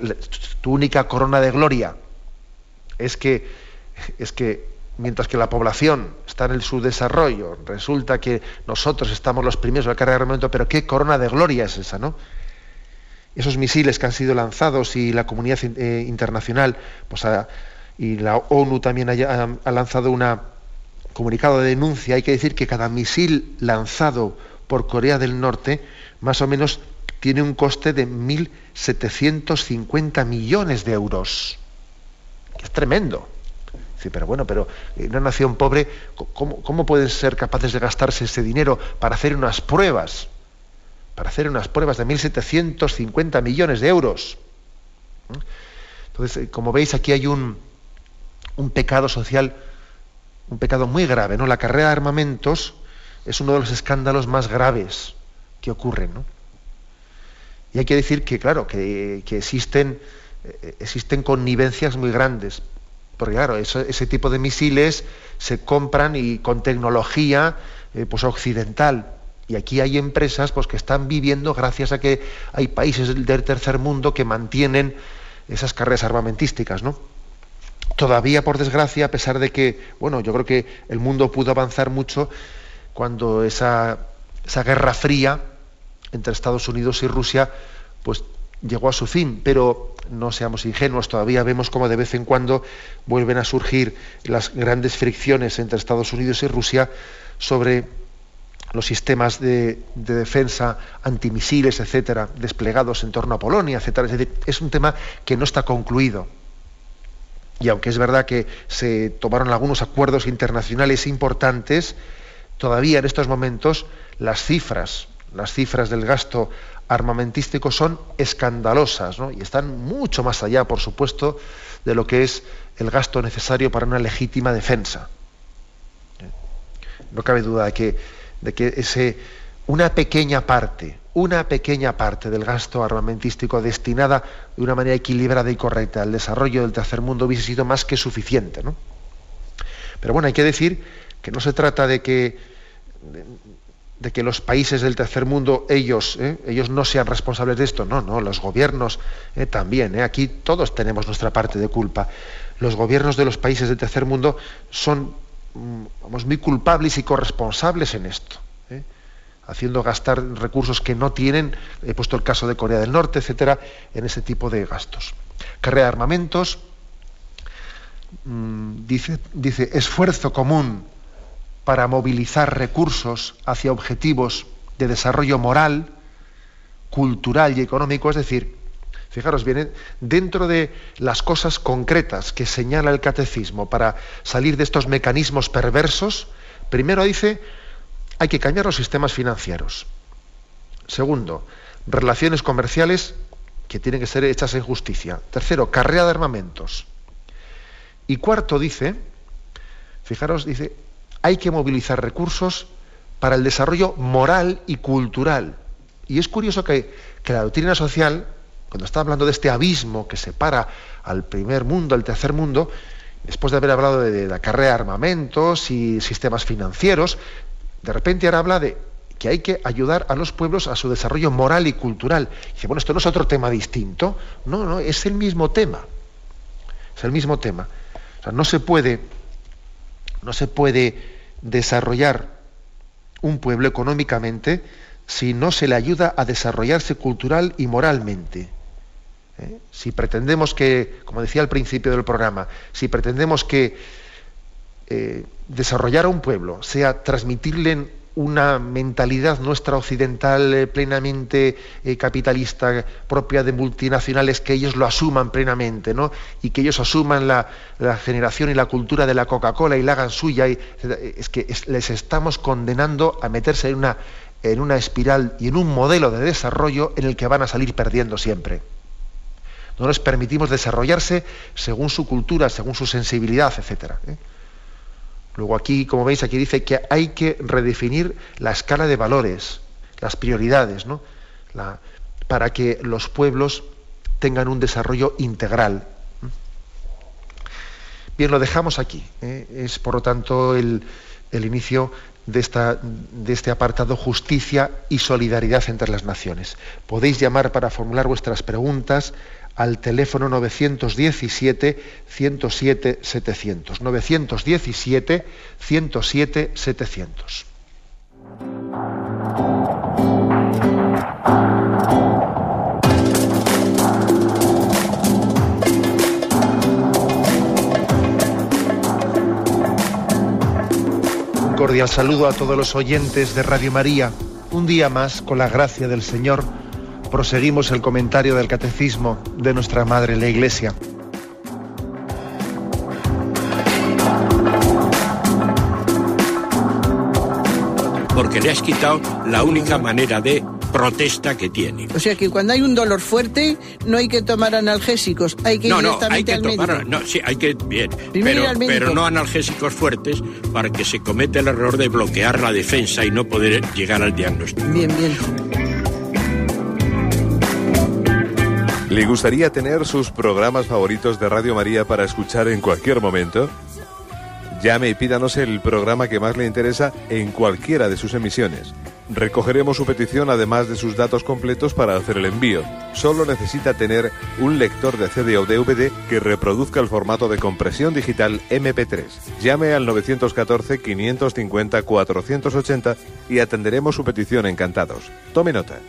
tu única corona de gloria es que es que mientras que la población está en el subdesarrollo, resulta que nosotros estamos los primeros en la carrera de armamento, pero qué corona de gloria es esa, ¿no? Esos misiles que han sido lanzados y la comunidad eh, internacional, pues y la ONU también ha, lanzado un comunicado de denuncia, hay que decir que cada misil lanzado por Corea del Norte, más o menos tiene un coste de 1.750 millones de euros. Es tremendo. Sí, pero bueno, pero en una nación pobre, ¿cómo, ¿cómo, pueden ser capaces de gastarse ese dinero para hacer unas pruebas? Para hacer unas pruebas de 1.750 millones de euros. Entonces, eh, como veis, aquí hay un, un pecado social, un pecado muy grave. ¿no? La carrera de armamentos es uno de los escándalos más graves que ocurren. ¿no? Y hay que decir que, claro, que, existen, eh, existen connivencias muy grandes. Porque, claro, ese tipo de misiles se compran y con tecnología eh, pues, occidental. Y aquí hay empresas pues, que están viviendo gracias a que hay países del tercer mundo que mantienen esas carreras armamentísticas, ¿no? Todavía, por desgracia, a pesar de que, bueno, yo creo que el mundo pudo avanzar mucho cuando esa, esa guerra fría entre Estados Unidos y Rusia, pues llegó a su fin, pero no seamos ingenuos, todavía vemos como de vez en cuando vuelven a surgir las grandes fricciones entre Estados Unidos y Rusia sobre los sistemas de, defensa antimisiles, etcétera, desplegados en torno a Polonia, etcétera. Es decir, es un tema que no está concluido. Y aunque es verdad que se tomaron algunos acuerdos internacionales importantes, todavía en estos momentos las cifras las cifras del gasto armamentístico son escandalosas y están mucho más allá, por supuesto, de lo que es el gasto necesario para una legítima defensa. No cabe duda de que, de que ese, una pequeña parte, una pequeña parte del gasto armamentístico destinada de una manera equilibrada y correcta al desarrollo del tercer mundo hubiese sido más que suficiente. Pero bueno, hay que decir que no se trata de que de que los países del tercer mundo, ellos, ¿eh? ellos no sean responsables de esto. No, no, los gobiernos ¿eh? también. ¿eh? Aquí todos tenemos nuestra parte de culpa. Los gobiernos de los países del tercer mundo son mm, muy culpables y corresponsables en esto. Haciendo gastar recursos que no tienen, he puesto el caso de Corea del Norte, etcétera, en ese tipo de gastos. Carrera de armamentos, mm, dice, dice esfuerzo común para movilizar recursos hacia objetivos de desarrollo moral, cultural y económico, es decir, fijaros bien, dentro de las cosas concretas que señala el catecismo para salir de estos mecanismos perversos, primero dice, hay que cambiar los sistemas financieros. Segundo, relaciones comerciales que tienen que ser hechas en justicia. Tercero, carrera de armamentos. Y cuarto dice, fijaros, dice, hay que movilizar recursos para el desarrollo moral y cultural. Y es curioso que, la doctrina social, cuando está hablando de este abismo que separa al primer mundo, al tercer mundo, después de haber hablado de, la carrera de armamentos y sistemas financieros, de repente ahora habla de que hay que ayudar a los pueblos a su desarrollo moral y cultural. Y dice, bueno, esto no es otro tema distinto. No, no, es el mismo tema. Es el mismo tema. O sea, no se puede no se puede desarrollar un pueblo económicamente si no se le ayuda a desarrollarse cultural y moralmente. ¿Eh? Si pretendemos que, como decía al principio del programa, si pretendemos que eh, desarrollar a un pueblo sea transmitirle una mentalidad nuestra occidental eh, plenamente eh, capitalista, propia de multinacionales, que ellos lo asuman plenamente, ¿no? Y que ellos asuman la, generación y la cultura de la Coca-Cola y la hagan suya. Y, es que les estamos condenando a meterse en una, en una espiral y en un modelo de desarrollo en el que van a salir perdiendo siempre. No les permitimos desarrollarse según su cultura, según su sensibilidad, etcétera. ¿eh? Luego aquí, como veis, aquí dice que hay que redefinir la escala de valores, las prioridades, ¿no? para que los pueblos tengan un desarrollo integral. Bien, lo dejamos aquí. ¿eh? Es, por lo tanto, el, inicio de, este apartado justicia y solidaridad entre las naciones. Podéis llamar para formular vuestras preguntas al teléfono 917-107-700. 917-107-700. Un cordial saludo a todos los oyentes de Radio María un día más, con la gracia del Señor, proseguimos el comentario del Catecismo de nuestra Madre la Iglesia. Porque le has quitado la única manera de protesta que tiene. O sea que cuando hay un dolor fuerte no hay que tomar analgésicos, hay que ir no, no, directamente hay que al tomar, médico. no, sí, hay que bien, Primero ir pero, pero no analgésicos fuertes para que se cometa el error de bloquear la defensa y no poder llegar al diagnóstico. Bien, bien. ¿Le gustaría tener sus programas favoritos de Radio María para escuchar en cualquier momento? Llame y pídanos el programa que más le interesa en cualquiera de sus emisiones. Recogeremos su petición además de sus datos completos para hacer el envío. Solo necesita tener un lector de CD o DVD que reproduzca el formato de compresión digital MP3. Llame al 914-550-480 y atenderemos su petición encantados. Tome nota.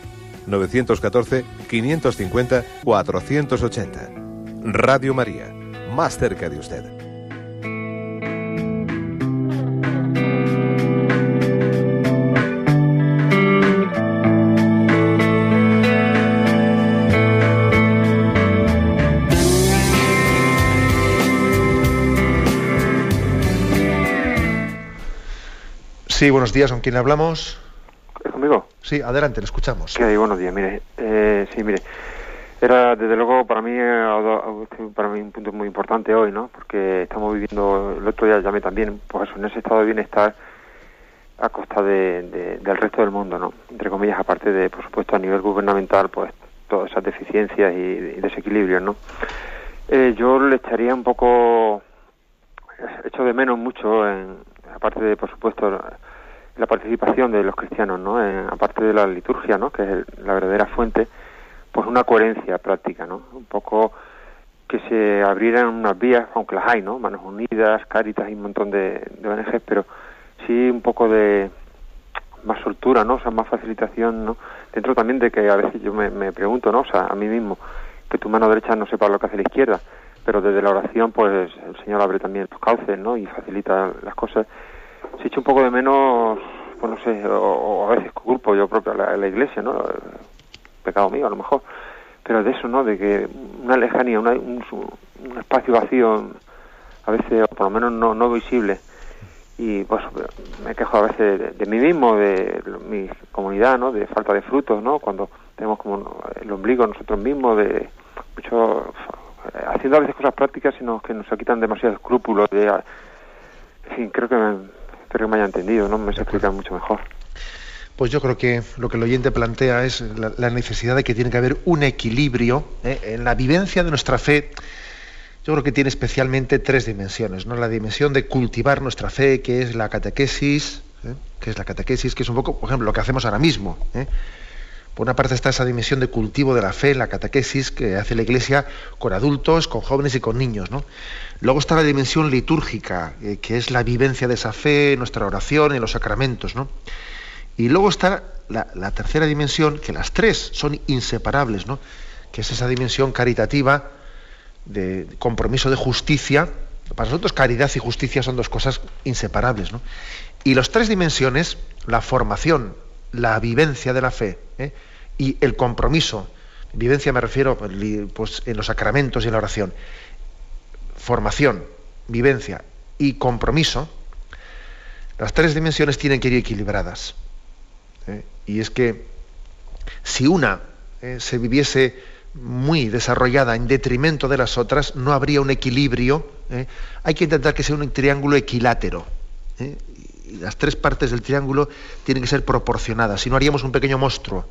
914-550-480. Radio María, más cerca de usted. Sí, buenos días, ¿con quién hablamos? Sí, adelante, le escuchamos. ¿Qué hay? Buenos días, mire. Eh, sí, mire. Era, desde luego, para mí, eh, para mí un punto muy importante hoy, ¿no? Porque estamos viviendo, el otro día llamé también, pues en ese estado de bienestar a costa de, de- del resto del mundo, ¿no? Entre comillas, aparte de, por supuesto, a nivel gubernamental, pues todas esas deficiencias y, y desequilibrios, ¿no? Eh, yo le echaría un poco, echo de menos mucho, en, aparte de, por supuesto, la participación de los cristianos, ¿no? En- aparte de la liturgia, ¿no? Que es el- la verdadera fuente, pues una coherencia práctica, ¿no? Un poco que se abrieran unas vías, aunque las hay, ¿no? Manos Unidas, Cáritas y un montón de, de ONGs, pero sí un poco de más soltura, ¿no? O sea, más facilitación, ¿no? Dentro también de que a veces yo me, pregunto, ¿no? O a mí mismo, que tu mano derecha no sepa lo que hace la izquierda, pero desde la oración, pues el Señor abre también los cauces, ¿no? Y facilita las cosas. Se echa un poco de menos, pues no sé, o, a veces culpo yo propio a la, iglesia, ¿no? Pecado mío, a lo mejor. Pero de eso, ¿no? De que una lejanía, una- un, un espacio vacío, a veces, o por lo menos no, no visible, y pues me quejo a veces de, de mí mismo, de mi comunidad, ¿no? De falta de frutos, ¿no? Cuando tenemos como el ombligo nosotros mismos, de mucho haciendo a veces cosas prácticas sino que nos quitan demasiados escrúpulos de en fin, creo que me, espero que me haya entendido, ¿no? Me se explica mucho mejor. Pues yo creo que lo que el oyente plantea es la, la necesidad de que tiene que haber un equilibrio ¿eh? en la vivencia de nuestra fe. Yo creo que tiene especialmente tres dimensiones, ¿no? La dimensión de cultivar nuestra fe, que es la catequesis, ¿eh? que es la catequesis, que es un poco, por ejemplo, lo que hacemos ahora mismo. ¿eh? Por una parte está esa dimensión de cultivo de la fe, la catequesis que hace la Iglesia con adultos, con jóvenes y con niños. ¿no? Luego está la dimensión litúrgica, eh, que es la vivencia de esa fe, nuestra oración, en los sacramentos. ¿no? Y luego está la, la tercera dimensión, que las tres son inseparables, ¿no? que es esa dimensión caritativa de compromiso de justicia. Para nosotros caridad y justicia son dos cosas inseparables. ¿no? Y las tres dimensiones, la formación, la vivencia de la fe ¿eh? y el compromiso, vivencia me refiero pues, en los sacramentos y en la oración, formación, vivencia y compromiso, las tres dimensiones tienen que ir equilibradas. ¿eh? Y es que si una eh, se viviese muy desarrollada en detrimento de las otras, no habría un equilibrio. Hay que intentar que sea un triángulo equilátero. Las tres partes del triángulo tienen que ser proporcionadas, si no haríamos un pequeño monstruo.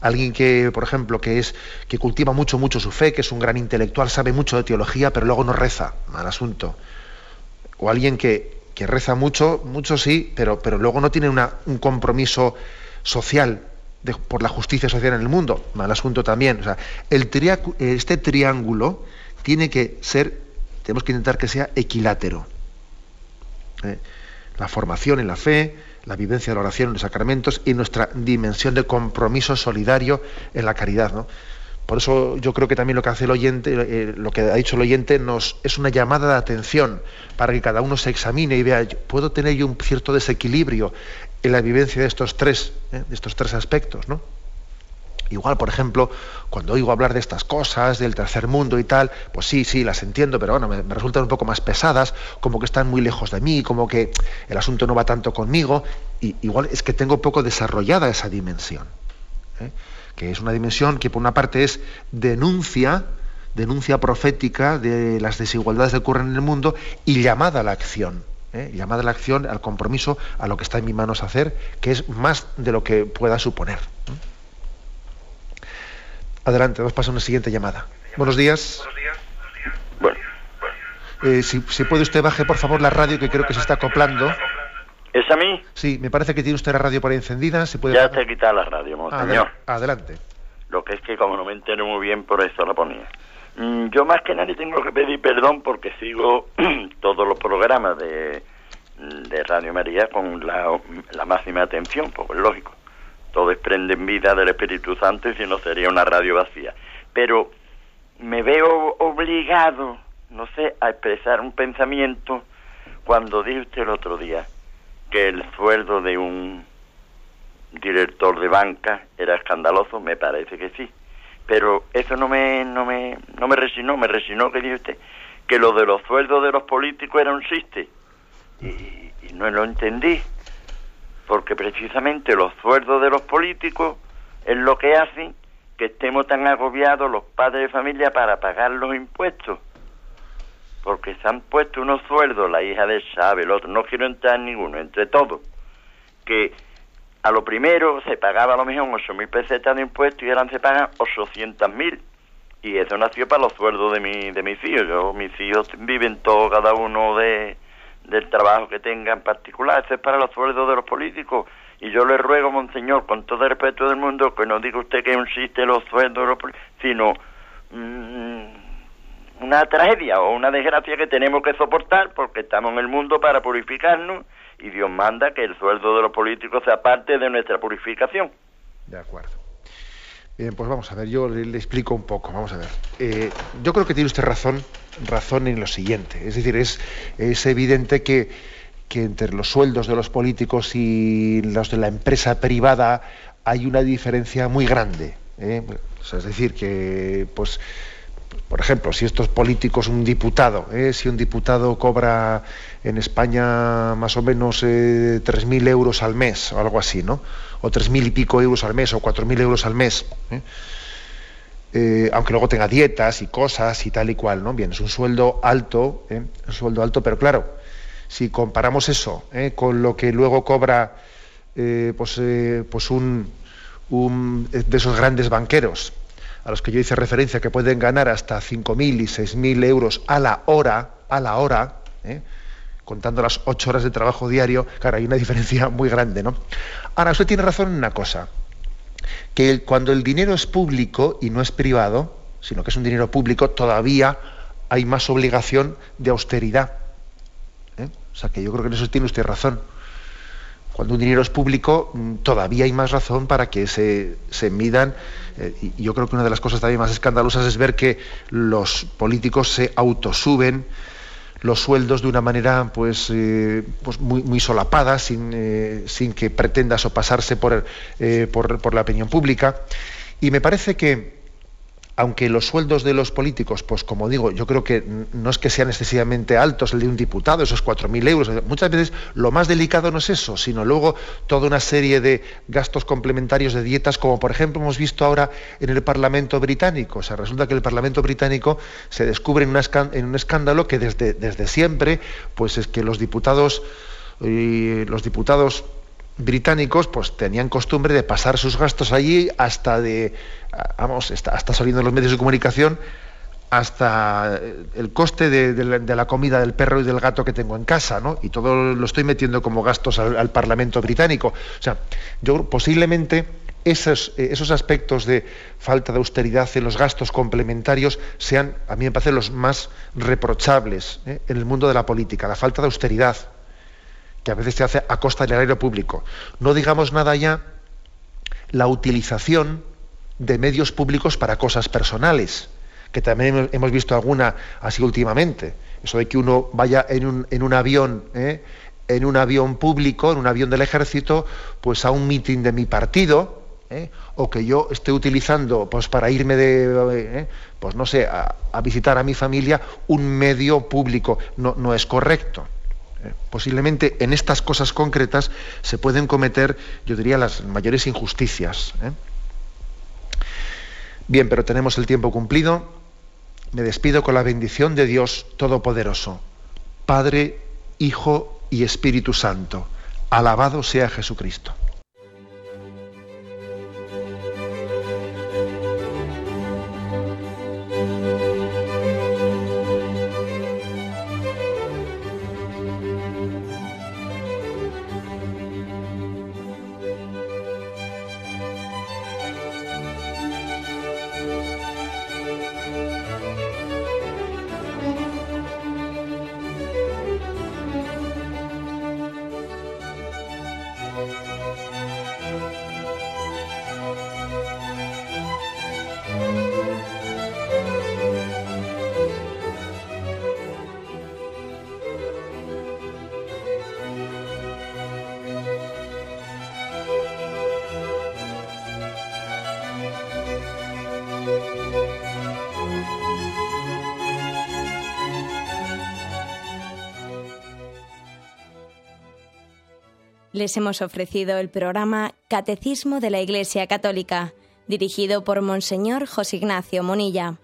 Alguien que, por ejemplo, que es que cultiva mucho, mucho su fe, que es un gran intelectual, sabe mucho de teología, pero luego no reza, mal asunto. O alguien que, que reza mucho, mucho sí, pero, pero luego no tiene una, un compromiso social por la justicia social en el mundo, mal asunto también. O sea, el este triángulo tiene que ser, tenemos que intentar que sea equilátero. ¿eh? La formación en la fe, la vivencia de la oración en los sacramentos y nuestra dimensión de compromiso solidario en la caridad. ¿no? Por eso yo creo que también lo que hace el oyente, eh, lo que ha dicho el oyente, nos es una llamada de atención para que cada uno se examine y vea, ¿puedo tener yo un cierto desequilibrio en la vivencia de estos tres, ¿eh? de estos tres aspectos, ¿no? Igual, por ejemplo, cuando oigo hablar de estas cosas, del tercer mundo y tal, pues sí, sí, las entiendo, pero bueno, me, resultan un poco más pesadas, como que están muy lejos de mí, como que el asunto no va tanto conmigo, y igual es que tengo poco desarrollada esa dimensión, ¿eh? que es una dimensión que por una parte es denuncia, denuncia profética de las desigualdades que ocurren en el mundo y llamada a la acción. ¿eh? llamada a la acción, al compromiso, a lo que está en mis manos hacer, que es más de lo que pueda suponer. Adelante, vamos a pasar a una siguiente llamada. Buenos días. Bueno. Eh, si, puede usted baje por favor la radio que creo que se está acoplando. ¿Es a mí? Sí, me parece que tiene usted la radio por ahí encendida. ¿Se puede ya te he quitado la radio, monseñor. Adelante. Lo que es que como no me entero muy bien, por eso la ponía. Mm, yo más que nadie tengo que pedir perdón porque sigo (clears throat) todos los programas de, de Radio María con la, la máxima atención, pues es lógico todo en vida del Espíritu Santo y si no sería una radio vacía. Pero me veo obligado, no sé, a expresar un pensamiento cuando dice usted el otro día que el sueldo de un director de banca era escandaloso, me parece que sí. Pero eso no me, no me, no me resinó, me resinó que dice usted que lo de los sueldos de los políticos era un chiste. y no lo entendí porque precisamente los sueldos de los políticos es lo que hacen que estemos tan agobiados los padres de familia para pagar los impuestos. Porque se han puesto unos sueldos, la hija de sabe, el otro, no quiero entrar en ninguno, entre todos, que a lo primero se pagaba a lo mejor 8.000 pesetas de impuestos y ahora se pagan 800.000. Y eso nació para los sueldos de, mi, de mis hijos. Yo, mis hijos viven todos, cada uno de, del trabajo que tenga en particular, eso es para los sueldos de los políticos. Y yo le ruego, monseñor, con todo el respeto del mundo, que no diga usted que existe los sueldos de los políticos, sino mm, una tragedia o una desgracia que tenemos que soportar porque estamos en el mundo para purificarnos y Dios manda que el sueldo de los políticos sea parte de nuestra purificación. De acuerdo. Bien, pues vamos a ver, yo le, explico un poco, vamos a ver. Eh, yo creo que tiene usted razón razón en lo siguiente. Es decir, es, es evidente que, que, entre los sueldos de los políticos y los de la empresa privada hay una diferencia muy grande. ¿eh? es decir, que, pues, por ejemplo, si estos políticos, un diputado, ¿eh? si un diputado cobra en España más o menos eh, 3.000 euros al mes o algo así, ¿no? O 3.000 y pico euros al mes o 4.000 euros al mes. ¿eh? Eh, aunque luego tenga dietas y cosas y tal y cual, ¿no? Bien, es un sueldo alto, ¿eh? un sueldo alto, pero claro, si comparamos eso ¿eh? con lo que luego cobra pues, pues un, de esos grandes banqueros a los que yo hice referencia que pueden ganar hasta 5.000 y 6.000 euros a la hora, a la hora, contando las ocho horas de trabajo diario, claro, hay una diferencia muy grande, ¿no? Ahora, usted tiene razón en una cosa que cuando el dinero es público y no es privado, sino que es un dinero público, todavía hay más obligación de austeridad. ¿eh? O sea que yo creo que en eso tiene usted razón. Cuando un dinero es público, mm, todavía hay más razón para que se, se midan. Eh, y yo creo que una de las cosas también más escandalosas es ver que los políticos se autosuben los sueldos de una manera pues, eh, pues muy, muy, solapada, sin, eh, sin, que pretenda sopasarse por, eh, por, por, la opinión pública. Y me parece que aunque los sueldos de los políticos, pues como digo, yo creo que no es que sean excesivamente altos el de un diputado, esos 4.000 euros, muchas veces lo más delicado no es eso, sino luego toda una serie de gastos complementarios de dietas, como por ejemplo hemos visto ahora en el Parlamento británico. O sea, resulta que el Parlamento británico se descubre en, un escándalo que desde, desde siempre, pues es que los diputados, y los diputados británicos pues tenían costumbre de pasar sus gastos allí hasta de vamos hasta saliendo en los medios de comunicación hasta el coste de, la, comida del perro y del gato que tengo en casa, ¿no? Y todo lo estoy metiendo como gastos al, Parlamento británico. O sea, yo posiblemente esos, esos, aspectos de falta de austeridad en los gastos complementarios sean, a mí me parece, los más reprochables ¿eh? en el mundo de la política, la falta de austeridad que a veces se hace a costa del erario público. No digamos nada ya la utilización de medios públicos para cosas personales, que también hemos visto alguna así últimamente. Eso de que uno vaya en un, en un avión ¿eh? en un avión público, en un avión del ejército, pues a un mitin de mi partido, ¿eh? o que yo esté utilizando pues para irme de ¿eh? pues no sé a, visitar a mi familia un medio público no, no es correcto. Posiblemente en estas cosas concretas se pueden cometer yo diría las mayores injusticias bien pero tenemos el tiempo cumplido. Me despido con la bendición de Dios todopoderoso Padre Hijo y Espíritu Santo. Alabado sea Jesucristo Les hemos ofrecido el programa Catecismo de la Iglesia Católica, dirigido por Monseñor José Ignacio Monilla.